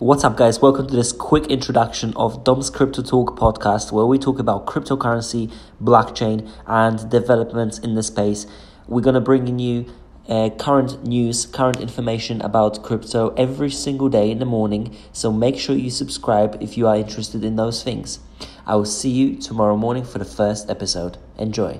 What's up, guys? Welcome to this quick introduction of Dom's Crypto Talk podcast, where we talk about cryptocurrency, blockchain, and developments in the space. We're going to bring you uh, current news, current information about crypto every single day in the morning. So make sure you subscribe if you are interested in those things. I will see you tomorrow morning for the first episode. Enjoy.